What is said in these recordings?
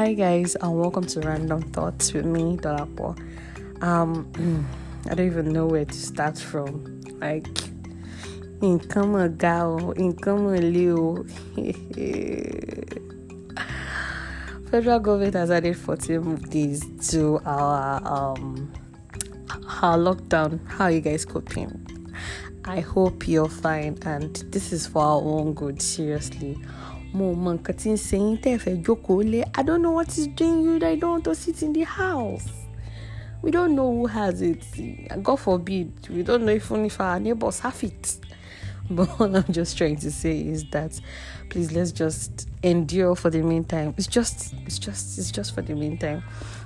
Hi guys, and welcome to Random Thoughts with me, Dolapo. Um, I don't even know where to start from. Like, income a gal, income a leo. Federal government has added 14 days to our um our lockdown. How you guys coping? I hope you're fine, and this is for our own good. Seriously mo mọ nǹkan tí ń ṣe yín tẹ́ fẹ́ jókòó lé. I don't know what is doing you that I don't want to sit in the house. We don't know who has it. God forbid. We don't know even if our neighbors have it. But what I'm just trying to say is that please let's just endure for the meantime. It's just it's just it's just for the meantime.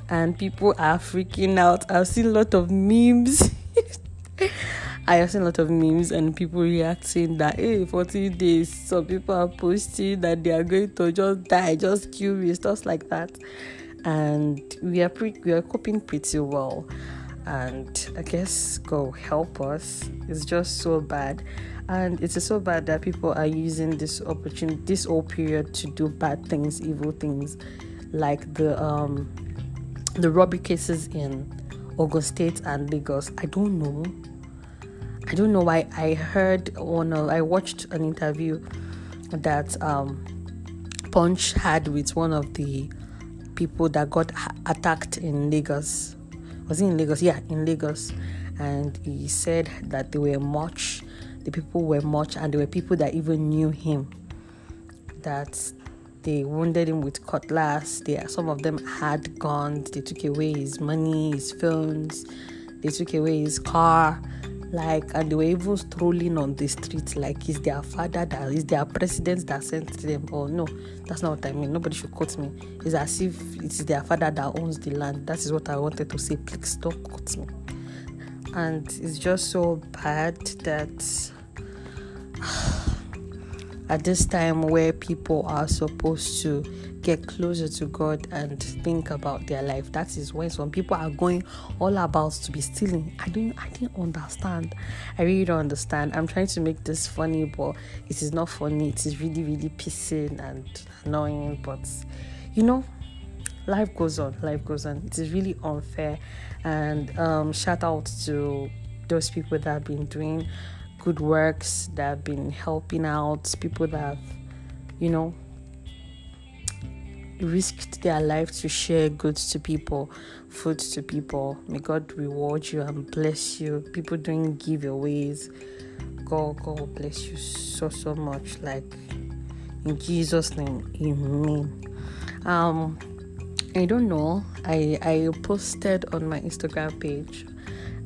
And people are freaking out. I've seen a lot of memes I have seen a lot of memes and people reacting that hey 14 days some people are posting that they are going to just die just kill me stuff like that. And we are pre- we are coping pretty well. And I guess God help us. It's just so bad. And it's so bad that people are using this opportunity this whole period to do bad things evil things. Like the um the robbery cases in Ogun State and Lagos. I don't know I don't know why I heard one of I watched an interview that um, Punch had with one of the people that got attacked in Lagos. Was he in Lagos? Yeah, in Lagos. And he said that they were much, the people were much, and there were people that even knew him. That they wounded him with cutlass. They, some of them had guns. They took away his money, his phones. They took away his car like and they were even strolling on the street like is their father that is their president that sent them oh no that's not what i mean. Nobody should quote me. It's as if it's their father that owns the land. That is what i wanted to say. Please don't quote me. And it's just so bad that at this time where people are supposed to get closer to God and think about their life. That is when some people are going all about to be stealing. I don't I didn't understand. I really don't understand. I'm trying to make this funny, but it is not funny. It is really, really pissing and annoying. But you know, life goes on. Life goes on. It is really unfair. And um, shout out to those people that have been doing good works, that have been helping out, people that have, you know, risked their life to share goods to people, food to people. May God reward you and bless you. People doing giveaways. God, God will bless you so so much. Like in Jesus' name, Amen. Um, I don't know. I I posted on my Instagram page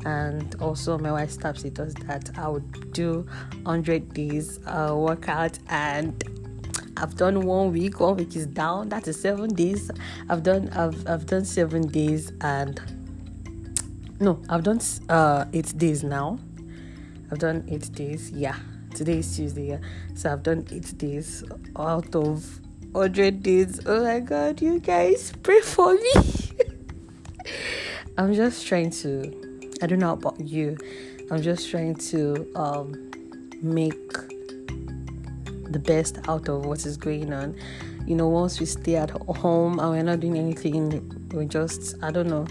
and also my wife stops it does that I would do 100 days uh, workout and I've done one week. One week is down. That is seven days. I've done. I've I've done seven days and no, I've done uh eight days now. I've done eight days. Yeah, today is Tuesday. Yeah, so I've done eight days out of hundred days. Oh my God, you guys pray for me. I'm just trying to. I don't know about you. I'm just trying to um make the best out of what is going on. You know, once we stay at home and we're not doing anything, we just, I don't know,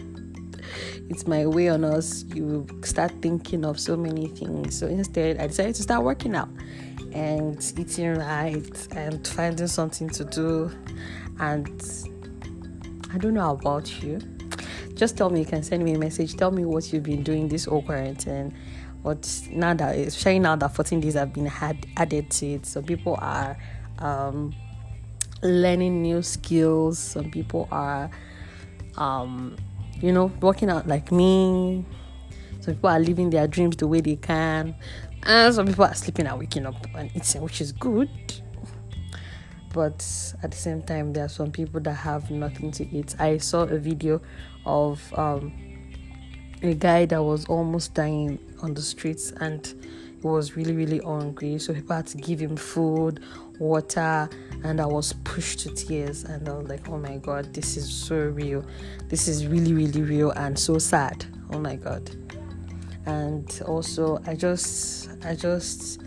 it's my way on us. You start thinking of so many things. So instead, I decided to start working out and eating right and finding something to do. And I don't know about you. Just tell me, you can send me a message. Tell me what you've been doing this whole quarantine but now that especially now that 14 days have been had, added to it so people are um, learning new skills. Some people are um, you know working out like me. Some people are living their dreams the way they can. And some people are sleeping and waking up and eating which is good. But at the same time there are some people that have nothing to eat. I saw a video of um, a guy that was almost dying on the streets and he was really really hungry. So people had to give him food water and i was pushed to tears. And i was like oh my god this is so real. This is really really real and so sad. Oh my god. And also i just i just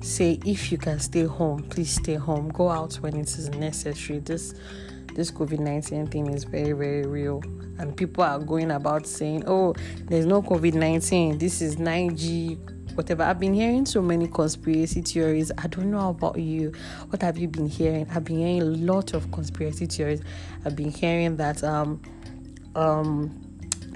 say if you can stay home please stay home. Go out when it is necessary. This this COVID 19 thing is very, very real. And people are going about saying, oh, there's no COVID 19, this is 9G, whatever. I've been hearing so many conspiracy theories. I don't know about you. What have you been hearing? I've been hearing a lot of conspiracy theories. I've been hearing that um um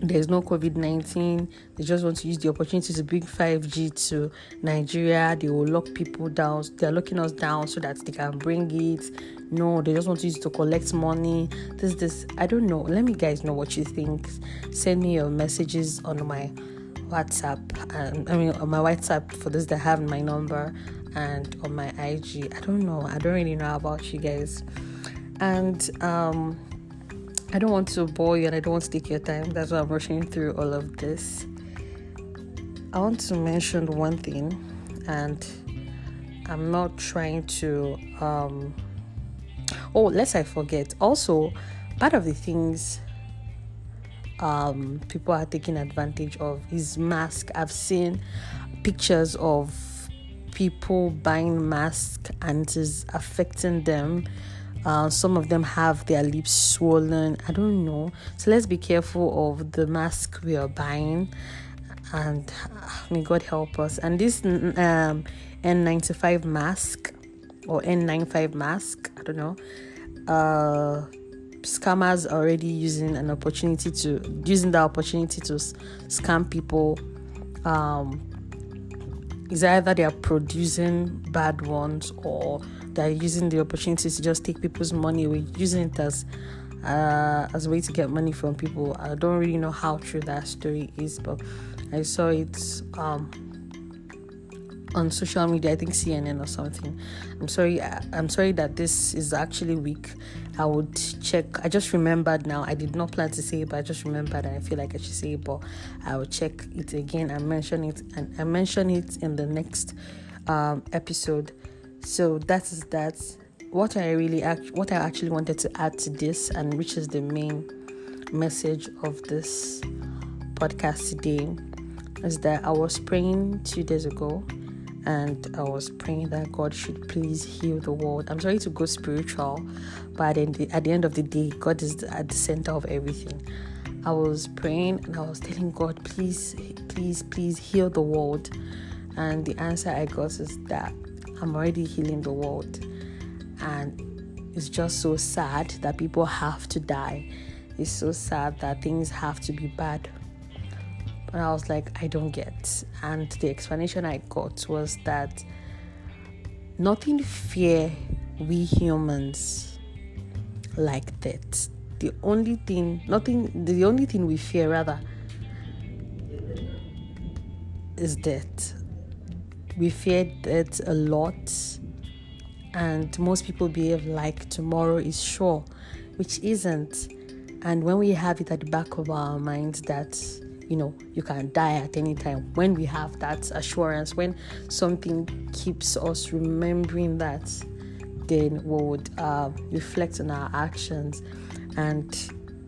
there's no COVID 19. They just want to use the opportunity to bring 5G to Nigeria. They will lock people down. They're locking us down so that they can bring it. No, they just want to use it to collect money. This, this. I don't know. Let me guys know what you think. Send me your messages on my WhatsApp. I mean, on my WhatsApp for those that have my number and on my IG. I don't know. I don't really know about you guys. And, um, I don't want to bore you and I don't want to take your time. That's why I'm rushing through all of this. I want to mention one thing, and I'm not trying to. Um, oh, lest I forget. Also, part of the things um, people are taking advantage of is mask. I've seen pictures of people buying masks and it is affecting them uh, some of them have their lips swollen. I don't know. So let's be careful of the mask we are buying. And uh, may God help us. And this um, N95 mask or N95 mask, I don't know. Uh, scammers are already using an opportunity to using the opportunity to scam people. Um, is either they are producing bad ones or they're using the opportunity to just take people's money away, using it as uh, as a way to get money from people. I don't really know how true that story is, but I saw it um, on social media. I think CNN or something. I'm sorry. I, I'm sorry that this is actually weak. I would check. I just remembered now. I did not plan to say it, but I just remembered, and I feel like I should say it. But I will check it again and mention it, and I mention it in the next um, episode so that is that. What I really act, what I actually wanted to add to this, and which is the main message of this podcast today, is that I was praying two days ago, and I was praying that God should please heal the world. I'm sorry to go spiritual, but at the, at the end of the day, God is at the center of everything. I was praying and I was telling God, please, please, please heal the world. And the answer I got is that I'm already healing the world. And it's just so sad that people have to die. It's so sad that things have to be bad. But I was like, I don't get. And the explanation I got was that nothing fear we humans like that. The only thing, nothing, the only thing we fear rather is death we fear it a lot and most people behave like tomorrow is sure which isn't. And when we have it at the back of our minds that you know you can die at any time when we have that assurance when something keeps us remembering that then we would uh, reflect on our actions. And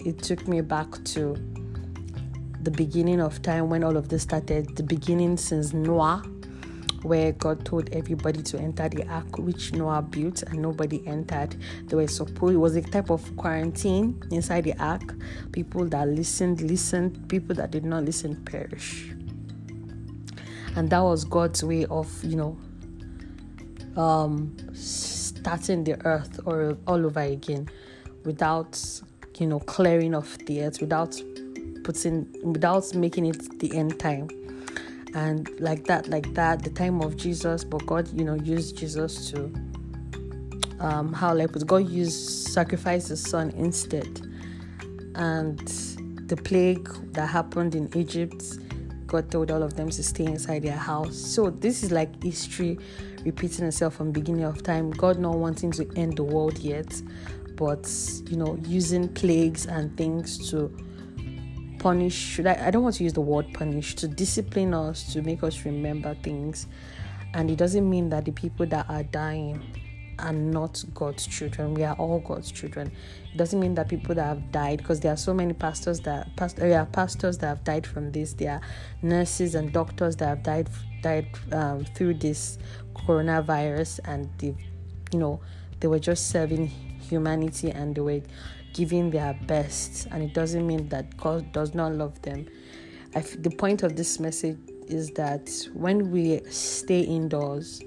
it took me back to the beginning of time when all of this started the beginning since noah where God told everybody to enter the ark, which Noah built, and nobody entered. They were supposed it was a type of quarantine inside the ark. People that listened, listened. People that did not listen perish. And that was God's way of, you know, um, starting the earth or all over again, without, you know, clearing of the earth, without putting, without making it the end time and like that like that the time of jesus but god you know used jesus to um how like but god used sacrifice his son instead. And the plague that happened in egypt god told all of them to stay inside their house. So this is like history repeating itself from beginning of time. God not wanting to end the world yet but you know using plagues and things to punish I, I don't want to use the word punish to discipline us to make us remember things and it doesn't mean that the people that are dying are not God's children. We are all God's children. It doesn't mean that people that have died, because there are so many pastors that past, there are pastors that have died from this. There are nurses and doctors that have died died um, through this coronavirus, and they've you know they were just serving humanity and they were giving their best. And it doesn't mean that God does not love them. the point of this message is that when we stay indoors,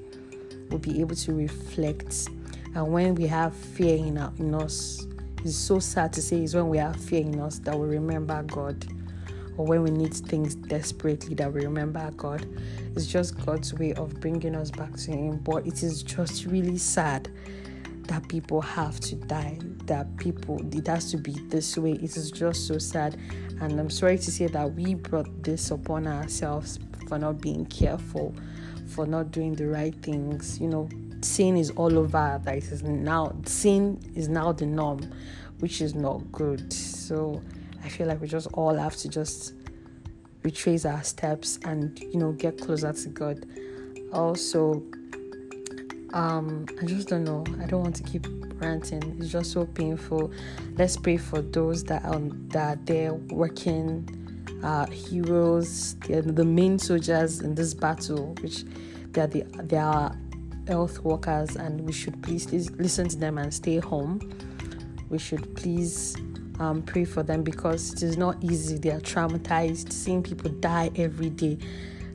we'll be able to reflect. And when we have fear in, our, in us, it's so sad to say, it's when we have fear in us that we remember God. Or when we need things desperately that we remember God. It's just God's way of bringing us back to Him. But it is just really sad that people have to die, that people, it has to be this way. It is just so sad. And I'm sorry to say that we brought this upon ourselves for not being careful, for not doing the right things. You know, sin is all over. That is now sin is now the norm, which is not good. So I feel like we just all have to just retrace our steps and you know get closer to God. Also, um, I just don't know. I don't want to keep ranting. It's just so painful. Let's pray for those that are that they're working uh, heroes, they're the main soldiers in this battle, which they are the they are health workers, and we should please listen to them and stay home. We should please um, pray for them because it is not easy. They are traumatized, seeing people die every day.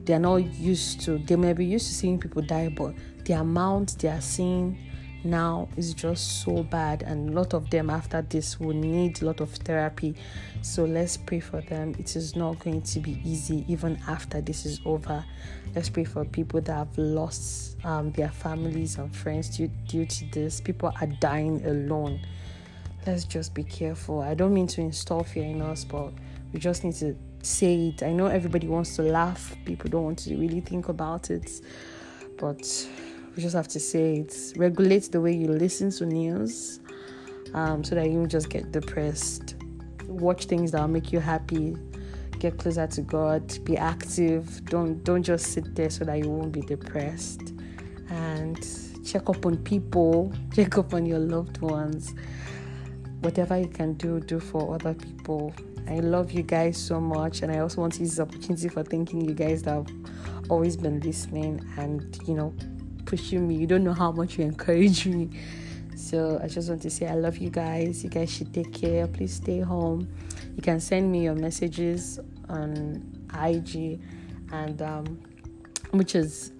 They are not used to. They may be used to seeing people die, but the amount they are seeing now is just so bad and a lot of them after this will need a lot of therapy. So let's pray for them. It is not going to be easy even after this is over. Let's pray for people that have lost um, their families and friends due, due to this. People are dying alone. Let's just be careful. I don't mean to install fear in us but we just need to say it i know everybody wants to laugh people don't want to really think about it but we just have to say it. Regulate the way you listen to news um, so that you don't just get depressed. Watch things that will make you happy. Get closer to God. Be active. Don't don't just sit there so that you won't be depressed. And check up on people. Check up on your loved ones. Whatever you can do, do for other people. I love you guys so much, and I also want to use this opportunity for thanking you guys that have always been listening and you know pushing me. You don't know how much you encourage me. So I just want to say I love you guys. You guys should take care. Please stay home. You can send me your messages on IG and um, which is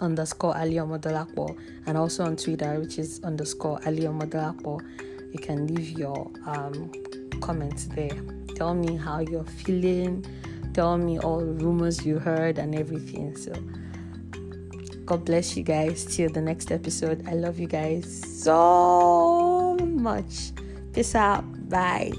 underscore Ali Modalapo and also on Twitter which is underscore Ali Modalapo. You can leave your um, comments there. Tell me how you're feeling. Tell me all rumors you heard and everything. So God bless you guys. Till the next episode. I love you guys so much. Peace out. Bye.